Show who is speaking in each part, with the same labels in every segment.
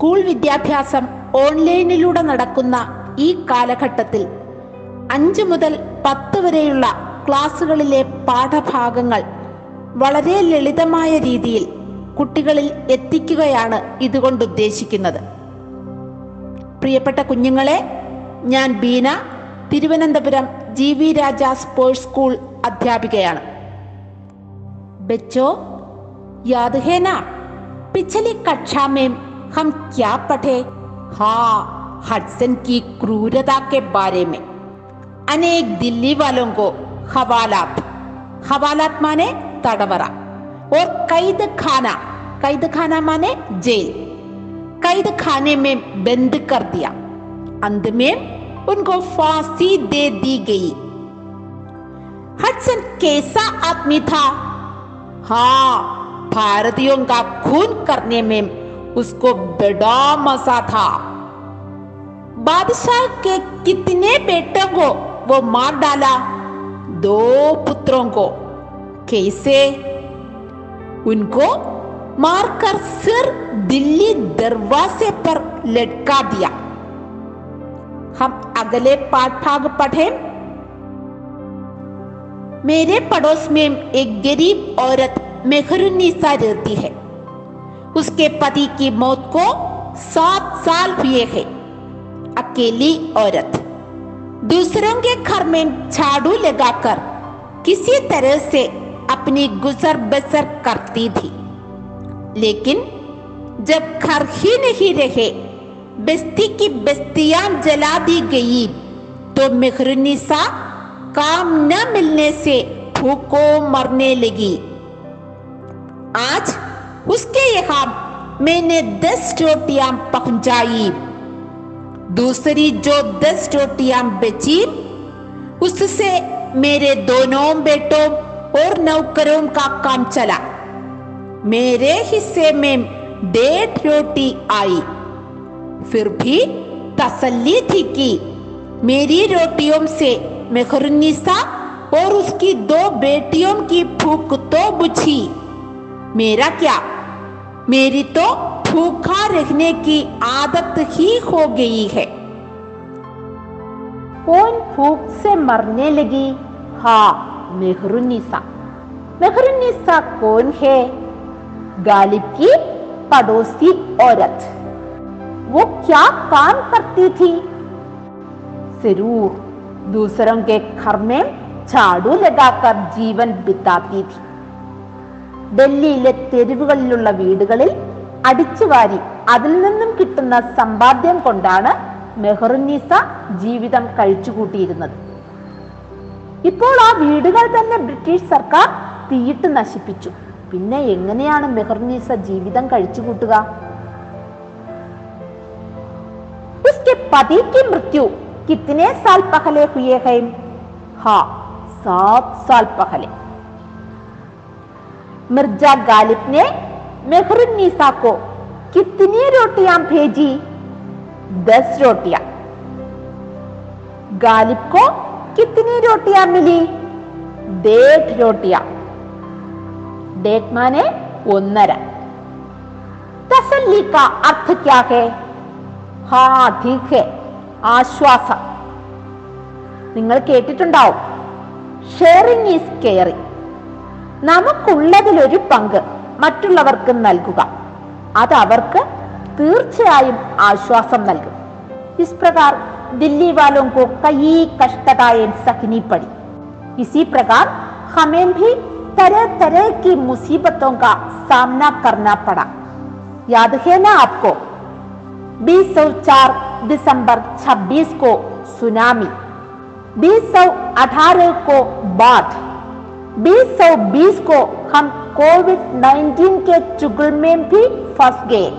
Speaker 1: School വിദ്യാഭ്യാസം ഓൺലൈനിലൂടെ നടക്കുന്ന ഈ കാലഘട്ടത്തിൽ അഞ്ച് മുതൽ പത്ത് വരെയുള്ള ക്ലാസ്സുകളിലെ പാഠഭാഗങ്ങൾ വളരെ ലളിതമായ രീതിയിൽ കുട്ടികളിൽ എത്തിക്കുകയാണ് ഇതുകൊണ്ട് ഉദ്ദേശിക്കുന്നത്. പ്രിയപ്പെട്ട കുഞ്ഞുങ്ങളെ ഞാൻ Beena Thiruvananthapuram G V Raja sports school അധ്യാപികയാണ്. ബച്ചോ യാദ്ഹേന പിച്ചലി കക്ഷാമേം हम क्या पढ़े? हाँ हडसन की क्रूरता के बारे में। अनेक दिल्ली वालों को हवालात। हवालात माने तड़वरा। और कैद खाना। कैद खाना माने जेल। कैद खाने में बंद कर दिया। अंत में उनको फांसी दे दी गई। हडसन कैसा आदमी था? हाँ भारतीयों का खून करने में उसको बड़ा मज़ा था। बादशाह के कितने बेटों को वो मार डाला? दो पुत्रों को। कैसे? उनको मारकर सिर दिल्ली दरवाजे पर लटका दिया। हम अगले पाठ भाग पढ़े। मेरे पड़ोस में एक गरीब औरत मेहरुन्निसा रहती है। उसके पति की मौत को सात साल हुए हैं, अकेली औरत। दूसरों के घर में झाड़ू लगाकर किसी तरह से अपनी गुजर बसर करती थी। लेकिन जब घर ही नहीं रहे, बस्ती की बस्तियाँ जला दी गई तो मेहरुन्निसा काम न मिलने से भूखों मरने लगी। आज उसके यहाँ मैंने दस रोटियाँ पहुंचाई। दूसरी जो दस रोटियाँ बची, उससे मेरे दोनों बेटों और नौकरों का काम चला। मेरे हिस्से में डेढ़ रोटी आई। फिर भी तसल्ली थी कि मेरी रोटियों से मेहरुन्निसा और उसकी दो बेटियों की भूख तो बुझी। मेरा क्या मेरी तो भूखा रहने की आदत ही हो गई है। कौन भूख से मरने लगी? हाँ मेहरुनिसा। मेहरुनिसा कौन है? गालिब की पड़ोसी औरत। वो क्या काम करती थी? ज़रूर दूसरों के घर में झाड़ू लगाकर जीवन बिताती थी। ഡൽഹിയിലെ തെരുവുകളിലുള്ള വീടുകളിൽ അടിച്ചുവാരി അതിൽ നിന്നും കിട്ടുന്ന സമ്പാദ്യം കൊണ്ടാണ് മെഹറുന്നീസ ജീവിതം കഴിച്ചുകൂട്ടിയിരുന്നത് ഇപ്പോൾ ആ വീടുകൾ തന്നെ ബ്രിട്ടീഷ് സർക്കാർ തീയിട്ട് നശിപ്പിച്ചു പിന്നെ എങ്ങനെയാണ് മെഹറുന്നീസ ജീവിതം കഴിച്ചുകൂട്ടുക उसके पति की मृत्यु कितने साल पहले हुए हैं हाँ सात साल पहले मिर्जा गालिब ने मेहरुन्निसा को कितनी रोटियां भेजी दस रोटियां गालिब को कितनी रोटियां मिली डेढ़ रोटियां डेढ़ माने ഒന്നര तसल्ली का अर्थ क्या है ഹാ ठीक है ആശ്വാസം നിങ്ങൾ കേട്ടിട്ടുണ്ടാവും ഷെയറിംഗ് ഈസ് കെയറിംഗ് നമുക്കുള്ളതിലൊരു പങ്ക് മറ്റുള്ളവർക്ക് നൽകുക അത് അവർക്ക് തീർച്ചയായും ആശ്വാസം നൽകും इस प्रकार दिल्ली वालों को कई कष्टताएं सहनी पड़ी इसी प्रकार हमें भी तरह तरह की मुसीबतों का सामना करना पड़ा याद है ना आपको 2004 दिसंबर 26 को सुनामी 2018 को बाढ़ 2020 को हम कोविड 19 के चुगल में भी फंस गए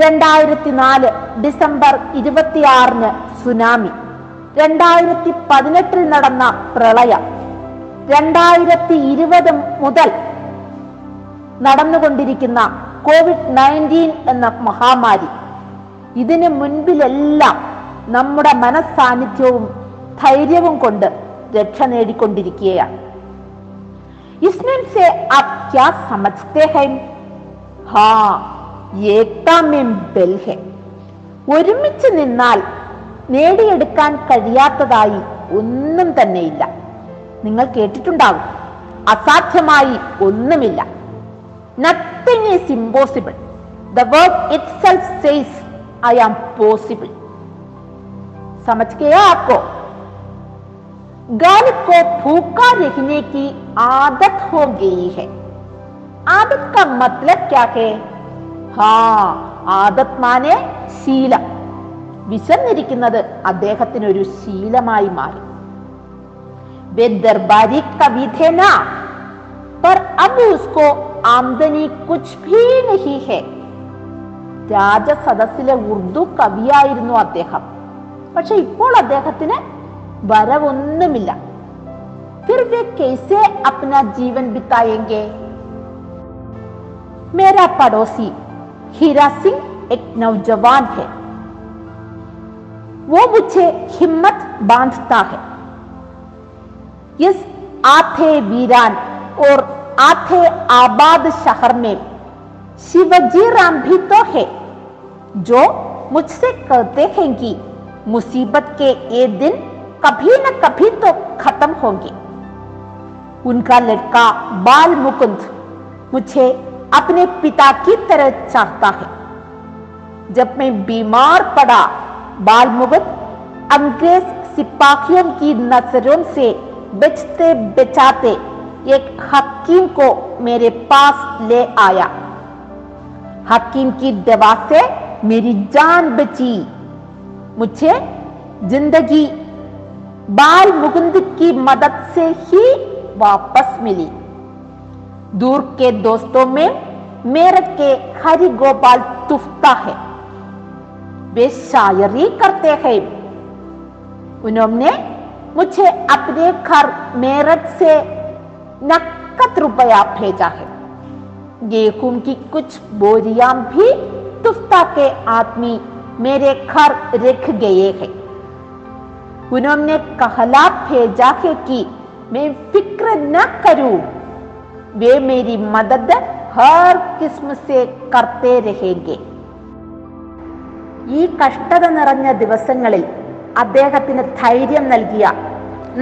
Speaker 1: രണ്ടായിരത്തി നാല് ഡിസംബർ ഇരുപത്തിയാറിന് സുനാമി രണ്ടായിരത്തി പതിനെട്ടിൽ നടന്ന പ്രളയം രണ്ടായിരത്തി ഇരുപത് മുതൽ നടന്നുകൊണ്ടിരിക്കുന്ന കോവിഡ് നയൻറ്റീൻ എന്ന മഹാമാരി ഇതിന് മുൻപിലെല്ലാം നമ്മുടെ മനസ്സാന്നിധ്യവും ധൈര്യവും കൊണ്ട് രക്ഷ നേടിക്കൊണ്ടിരിക്കുകയാണ് इसमें से आप क्या समझते हैं हाँ ഏകതാ में ബൽ है ഒരുമിച്ച് നിന്നാൽ നേടിയെടുക്കാൻ കഴിയാത്തതായി ഒന്നും തന്നെയില്ല നിങ്ങൾ കേട്ടിട്ടുണ്ടാവും അസാധ്യമായി ഒന്നുമില്ല nothing is impossible the word itself says I am possible समझ गया आपको गालिब को भूखा रहने की आदत हो गई है आदत का मतलब क्या है हाँ ആദത് മാനെ ശീലം വിശന്നിരിക്കുന്നത് അദ്ദേഹത്തിന് ഒരു ശീലമായി മാറി वे दरबारी कवि थे ना पर अब उसको आमदनी कुछ भी नहीं है രാജസദസ്സിലെ ഉറുദു കവിയായിരുന്നു അദ്ദേഹം പക്ഷെ ഇപ്പോൾ അദ്ദേഹത്തിന് വരവൊന്നുമില്ല फिर वे कैसे अपना जीवन बिताएंगे मेरा पड़ोसी हीरा सिंह एक नौजवान है वो मुझे हिम्मत बांधता है इस आधे वीरान और आधे आबाद शहर में शिवजी राम भी तो है जो मुझसे कहते हैं कि मुसीबत के ये दिन कभी न कभी तो खत्म होंगे। उनका लड़का बाल मुकुंद मुझे अपने पिता की तरह चाहता है। जब मैं बीमार पड़ा, बाल मुकुंद अंग्रेज़ सिपाहियों की नज़रों से बचते बचाते एक हकीम को मेरे पास ले आया। हकीम की दवा से मेरी जान बची। मुझे ज़िंदगी बाल मुकुंद की मदद से ही वापस मिली। दूर के दोस्तों में मेरठ के हरि गोपाल तुफ्ता है। वे शायरी करते हैं। उन्होंने मुझे अपने घर मेरठ से नकद रुपया भेजा है। गेहूँ की कुछ बोरियाँ भी तुफ्ता के आदमी मेरे घर रख गए हैं। उन्होंने कहला भेजा है कि मैं फिक्र न करूं वे मेरी मदद हर किस्म से करते रहेंगे ഈ കഷ്ടത നിറഞ്ഞ ദിവസങ്ങളിൽ അദ്ദേഹത്തിന് ധൈര്യം നൽകിയ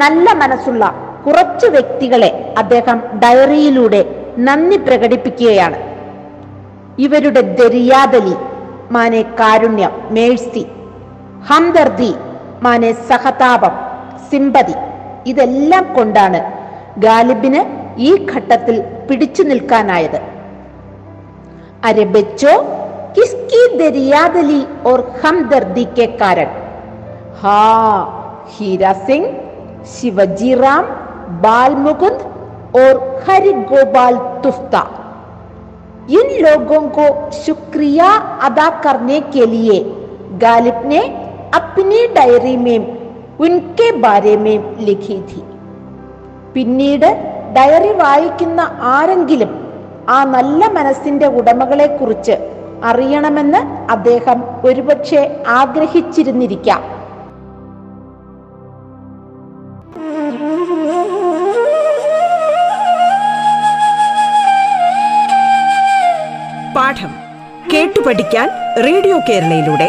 Speaker 1: നല്ല മനസ്സുള്ള കുറച്ചു വ്യക്തികളെ അദ്ദേഹം ഡയറിയിലൂടെ നന്ദി പ്രകടിപ്പിക്കുകയാണ് ഇവരുടെ ദരിയാദലി മാനെ കാരുണ്യം മേഴ്സി ഹംദർദി മാനെ സഹതാപം സിമ്പതി ഇതെല്ലാം കൊണ്ടാണ് ഗാലിബിന് ഈ ഘട്ടത്തിൽ പിടിച്ചു നിൽക്കാനായത് अरे बच्चों किसकी दरियादली और हमदर्दी के कारण हाँ हीरा सिंह शिवजी राम बाल मुकुंद और हरि गोपाल तुफ्ता इन लोगों को शुक्रिया अदा करने के लिए गालिब ने अपनी डायरी में उनके बारे में लिखी थी പിന്നീട് ഡയറി വായിക്കുന്ന ആരെങ്കിലും ആ നല്ല മനസ്സിന്റെ ഉടമകളെ കുറിച്ച് അറിയണമെന്ന് അദ്ദേഹം ഒരുപക്ഷെ ആഗ്രഹിച്ചിരുന്നിരിക്കാം
Speaker 2: പാഠം കേട്ടു പഠിക്കാൻ റേഡിയോ കേരളയിലൂടെ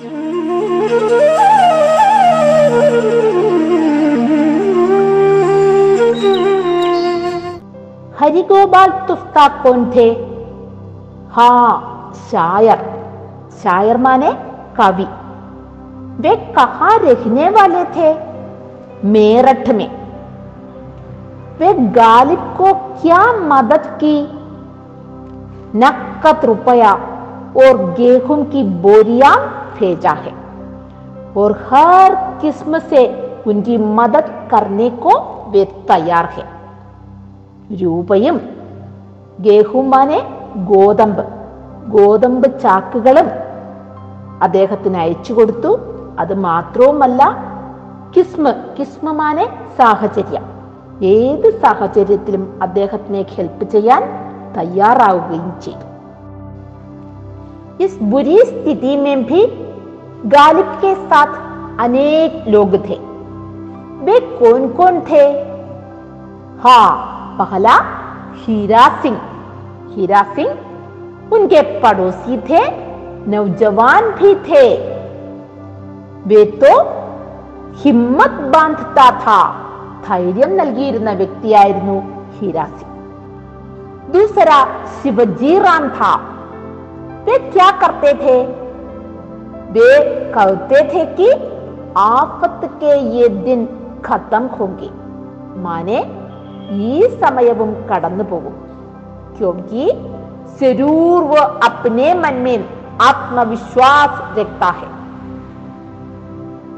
Speaker 1: हरिगोपाल तुफ्ता कौन थे हाँ शायर शायर माने कवि वे कहाँ रहने वाले थे मेरठ में वे गालिब को क्या मदद की नक्कत रुपया और गेहूँ की बोरियाँ भेजा है और हर किस्म से उनकी मदद करने को वे तैयार है രൂപയും ഗേഹുമാനെ ഗോതമ്പ് ഗോതമ്പ് ചാക്കുകളും അദ്ദേഹത്തിന് അയച്ചു കൊടുത്തു അത് മാത്രവുമല്ല കിസ്മ കിസ്മമാനെ സാഹചര്യം ഏത് സാഹചര്യത്തിലും അദ്ദേഹത്തിനെ ഹെൽപ്പ് ചെയ്യാൻ തയ്യാറാവുകയും ചെയ്തു इस बुरी स्थिति में भी गालिब के साथ अनेक लोग थे वे कौन कौन थे हाँ पहला हीरा सिंह हीरा सिंह उनके पड़ोसी थे नौजवान भी थे वे तो ഹിമ്മത്ത് ബാന്ധത്താ था ധൈര്യം നൽകിയിരുന്ന വ്യക്തിയായിരുന്നു हीरा सिंह दूसरा शिवजी राम था वे क्या करते थे वे कहते थे कि ആഫത്ത് के ये दिन खत्म होंगे माने ഈ സമയവും കടന്നു പോകും. ക്യോങ്കി ആത്മവിശ്വാസ്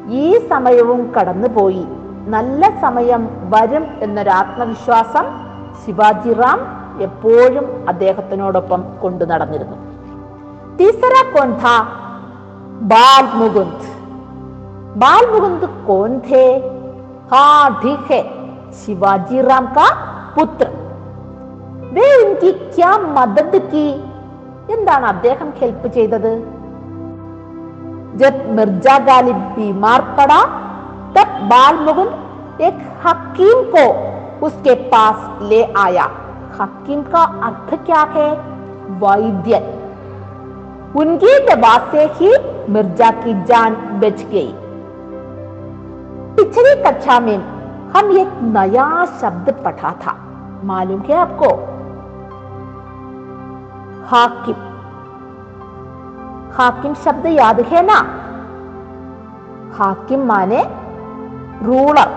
Speaker 1: ഈ സമയവും കടന്നുപോയി നല്ല സമയം വരും എന്നൊരാത്മവിശ്വാസം ശിവാജി റാം എപ്പോഴും അദ്ദേഹത്തിനോടൊപ്പം കൊണ്ടു നടന്നിരുന്നു. തീസര കോന്ഥ ബാൽ മുകുന്ദ് ബാൽ മുകുന്ദ് കോന്ധേ ഹാ शिवाजी राम का पुत्र वे उनकी क्या मदद की എന്താണ് അദ്ദേഹം ഹെൽപ്പ് ചെയ്തത് जब मिर्जा गालिब बीमार पड़ा तब बाल मुकुंद एक हकीम को उसके पास ले आया हकीम का अर्थ क्या है वैद्यन उनकी दवा से ही मिर्जा की जान बच गई पिछली कक्षा में हम एक नया शब्द पढ़ा था। मालूम है आपको? हाकिम। हाकिम शब्द याद है ना? हाकिम माने रूलर,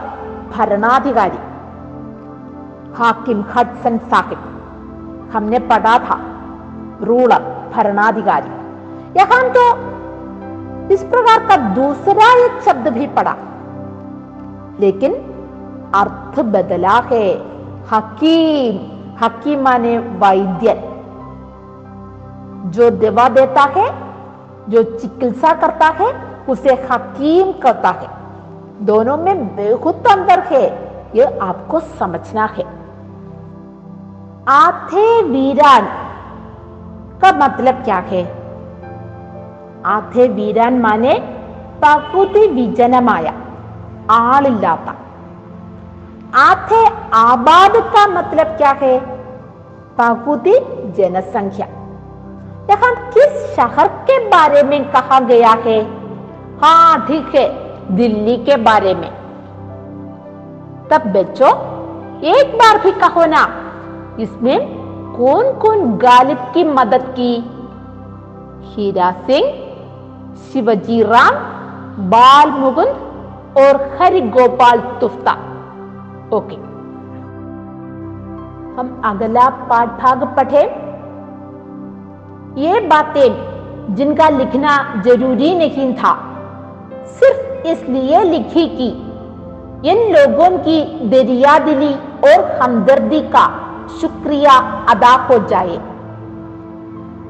Speaker 1: भरणाधिकारी। हाकिम हडसन साहिब हमने पढ़ा था, रूलर, भरणाधिकारी। यहाँ तो इस प्रकार का दूसरा एक शब्द भी पड़ा लेकिन अर्थ बदला है हकीम हकीम माने वैद्यन जो दवा देता है जो चिकित्सा करता है उसे हकीम कहता है दोनों में बहुत अंतर है ये आपको समझना है आधे वीरान का मतलब क्या है ആധേ വീരാൻ മാനെ പകുതി വിജനമായ ആളില്ലാത്ത आधे आबाद का मतलब क्या है? पगुदी जनसंख्या। यहाँ किस शहर के बारे में कहा गया है? हाँ ठीक है, दिल्ली के बारे में। तब बच्चों, एक बार भी कहो ना, इसमें कौन कौन गालिब की मदद की? हीरा सिंह, शिवजी राम, बाल मुकुंद और हरिगोपाल तुफ्ता। ओके हम अगला पाठ भाग पढ़े। ये बातें जिनका लिखना ज़रूरी नहीं था, सिर्फ़ इसलिए लिखी कि इन लोगों की दरिया दिली और हमदर्दी का शुक्रिया अदा हो जाए।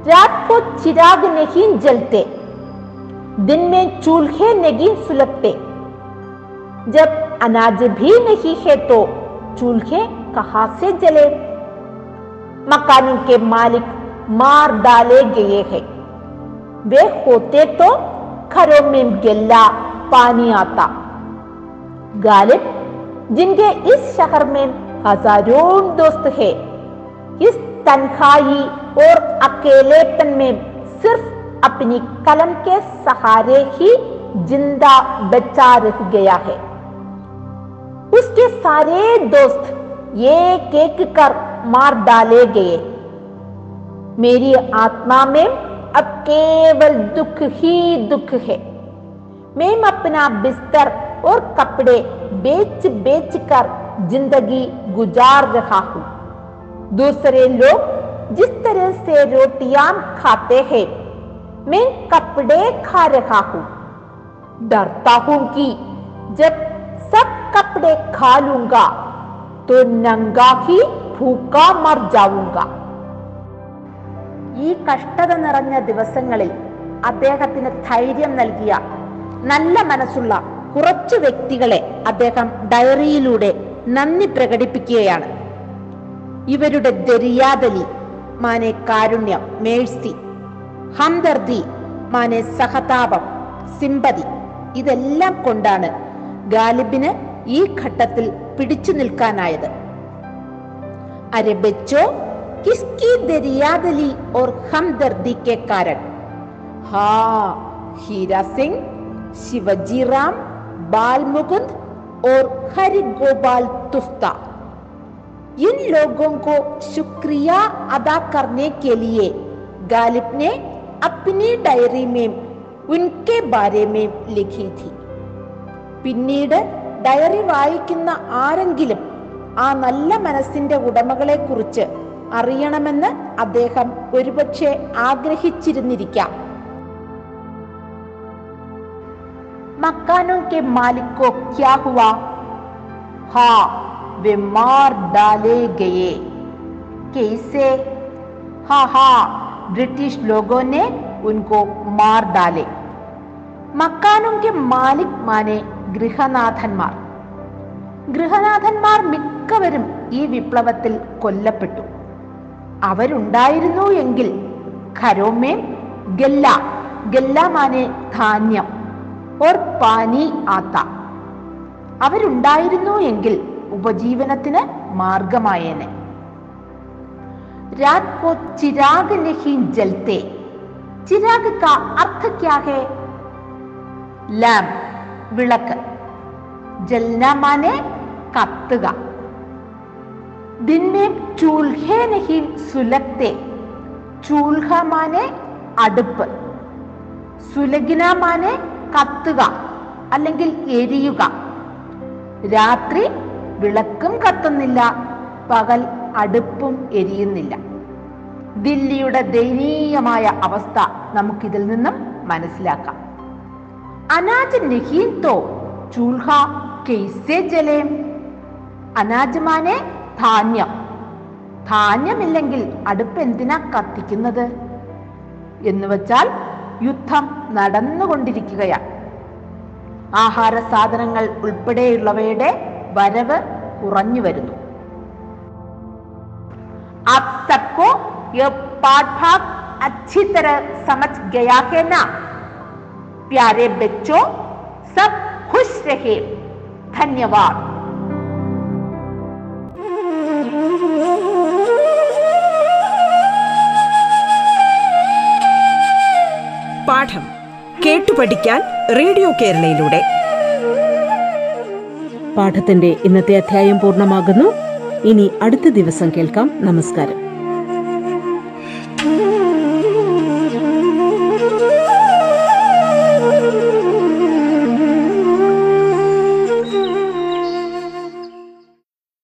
Speaker 1: रात को चिराग नहीं जलते, दिन में चूल्हे नहीं सुलगते। जब अनाज भी नहीं है तो चूल्हे कहा से जले? मकानों के मालिक मार डाले गए हैं। वे होते तो घरों में गिल्ला, पानी आता। गालिब, जिनके इस शहर में हज़ारों दोस्त है, इस तन्हाई और अकेलेपन में सिर्फ़ अपनी कलम के सहारे ही ज़िंदा बचा रह गया है। उसके सारे दोस्त एक एक कर मार डाले गए। मेरी आत्मा में अब केवल दुख ही दुख है। मैं अपना बिस्तर और कपड़े बेच बेच कर ज़िंदगी गुजार रहा हूँ। दूसरे लोग जिस तरह से रोटियाँ खाते हैं, मैं कपड़े खा रहा हूँ। डरता हूँ कि खा लूंगा तो नंगा ही भूखा मर जाऊंगा ഈ കഷ്ടത നിറഞ്ഞ ദിവസങ്ങളിൽ അദ്ദേഹത്തിന് ധൈര്യം നൽകിയ നല്ല മനസ്സുള്ള കുറച്ചു വ്യക്തികളെ അദ്ദേഹം ഡയറിയിലൂടെ നന്ദി പ്രകടിപ്പിക്കുകയാണ് ഇവരുടെ ദരിയാദലി മാനെ കാരുണ്യം മേഴ്സി ഹംദർദി മാനെ സഹതാപം സിമ്പതി ഇതെല്ലാം കൊണ്ടാണ് ഗാലിബിന് ഈ ഘട്ടത്തിൽ പിടിച്ചു നിൽക്കാനായത് अरे बच्चों किसकी दरियादली और हमदर्दी के कारण हाँ हीरा सिंह शिवजी राम बाल मुकुंद और हरि गोपाल तुफ्ता इन लोगों को शुक्रिया अदा करने के लिए गालिब ने अपनी डायरी में उनके बारे में लिखी थी പിന്നീട് ഡയറി വായിക്കുന്ന ആരെങ്കിലും ആ നല്ല മനസ്സിന്റെ ഉടമകളെ കുറിച്ച് അറിയണമെന്ന് അദ്ദേഹം ഒരുപക്ഷെ ആഗ്രഹിച്ചിരുന്നിരിക്കാം मकानों के मालिक को क्या हुआ हाँ वे मार डाले गए कैसे हाँ हाँ ब्रिटिश लोगों ने उनको मार डाले മക്കാനും കെ മാലിക് മാനെ ഗൃഹനാഥന്മാർ ഗൃഹനാഥന്മാർ മിക്കവരും ഈ വിപ്ലവത്തിൽ കൊല്ലപ്പെട്ടു അവരുണ്ടായിരുന്നു എങ്കിൽ ഖരോമേ ഗല്ല ഗല്ല മാനെ ധാന്യം ഓർ പാനി ആത്ത അവരുണ്ടായിരുന്നു എങ്കിൽ ഉപജീവനത്തിന് മാർഗമായേനെ रात को चिराग नहीं जलते चिराग का अर्थ क्या है ലാം വിളക്ക്. ജൽന കത്തുക. സുലക്തെ ചൂൽഹ അടുപ്പ്. സുലഗിന മാനെ കത്തുക അല്ലെങ്കിൽ എരിയുക. രാത്രി വിളക്കും കത്തുന്നില്ല പകൽ അടുപ്പും എരിയുന്നില്ല. ദില്ലിയുടെ ദയനീയമായ അവസ്ഥ നമുക്കിതിൽ നിന്നും മനസ്സിലാക്കാം. അനാജ് നഹീൻ തോ ചൂൽഹ കെയ്സെ ജലേ അനാജ് മാനെ ധാന്യം ധാന്യമില്ലെങ്കിൽ അടുപ്പ് എന്തിനാ കത്തിക്കുന്നത് എന്ന് വെച്ചാൽ യുദ്ധം നടന്നുകൊണ്ടിരിക്കുകയാണ് ആഹാര സാധനങ്ങൾ ഉൾപ്പെടെയുള്ളവയുടെ വരവ് കുറഞ്ഞു വരുന്നു आप सबको यह पाठ भाग अच्छी तरह समझ गया है ना प्यारे बच्चों सब खुश रहे धन्यवाद
Speaker 2: പാഠം കേട്ടു പഠിക്കാൻ റേഡിയോ കേരളയിലൂടെ
Speaker 3: പാഠത്തിന്റെ ഇന്നത്തെ അധ്യായം പൂർണ്ണമാകുന്നു ഇനി അടുത്ത ദിവസം കേൾക്കാം നമസ്കാരം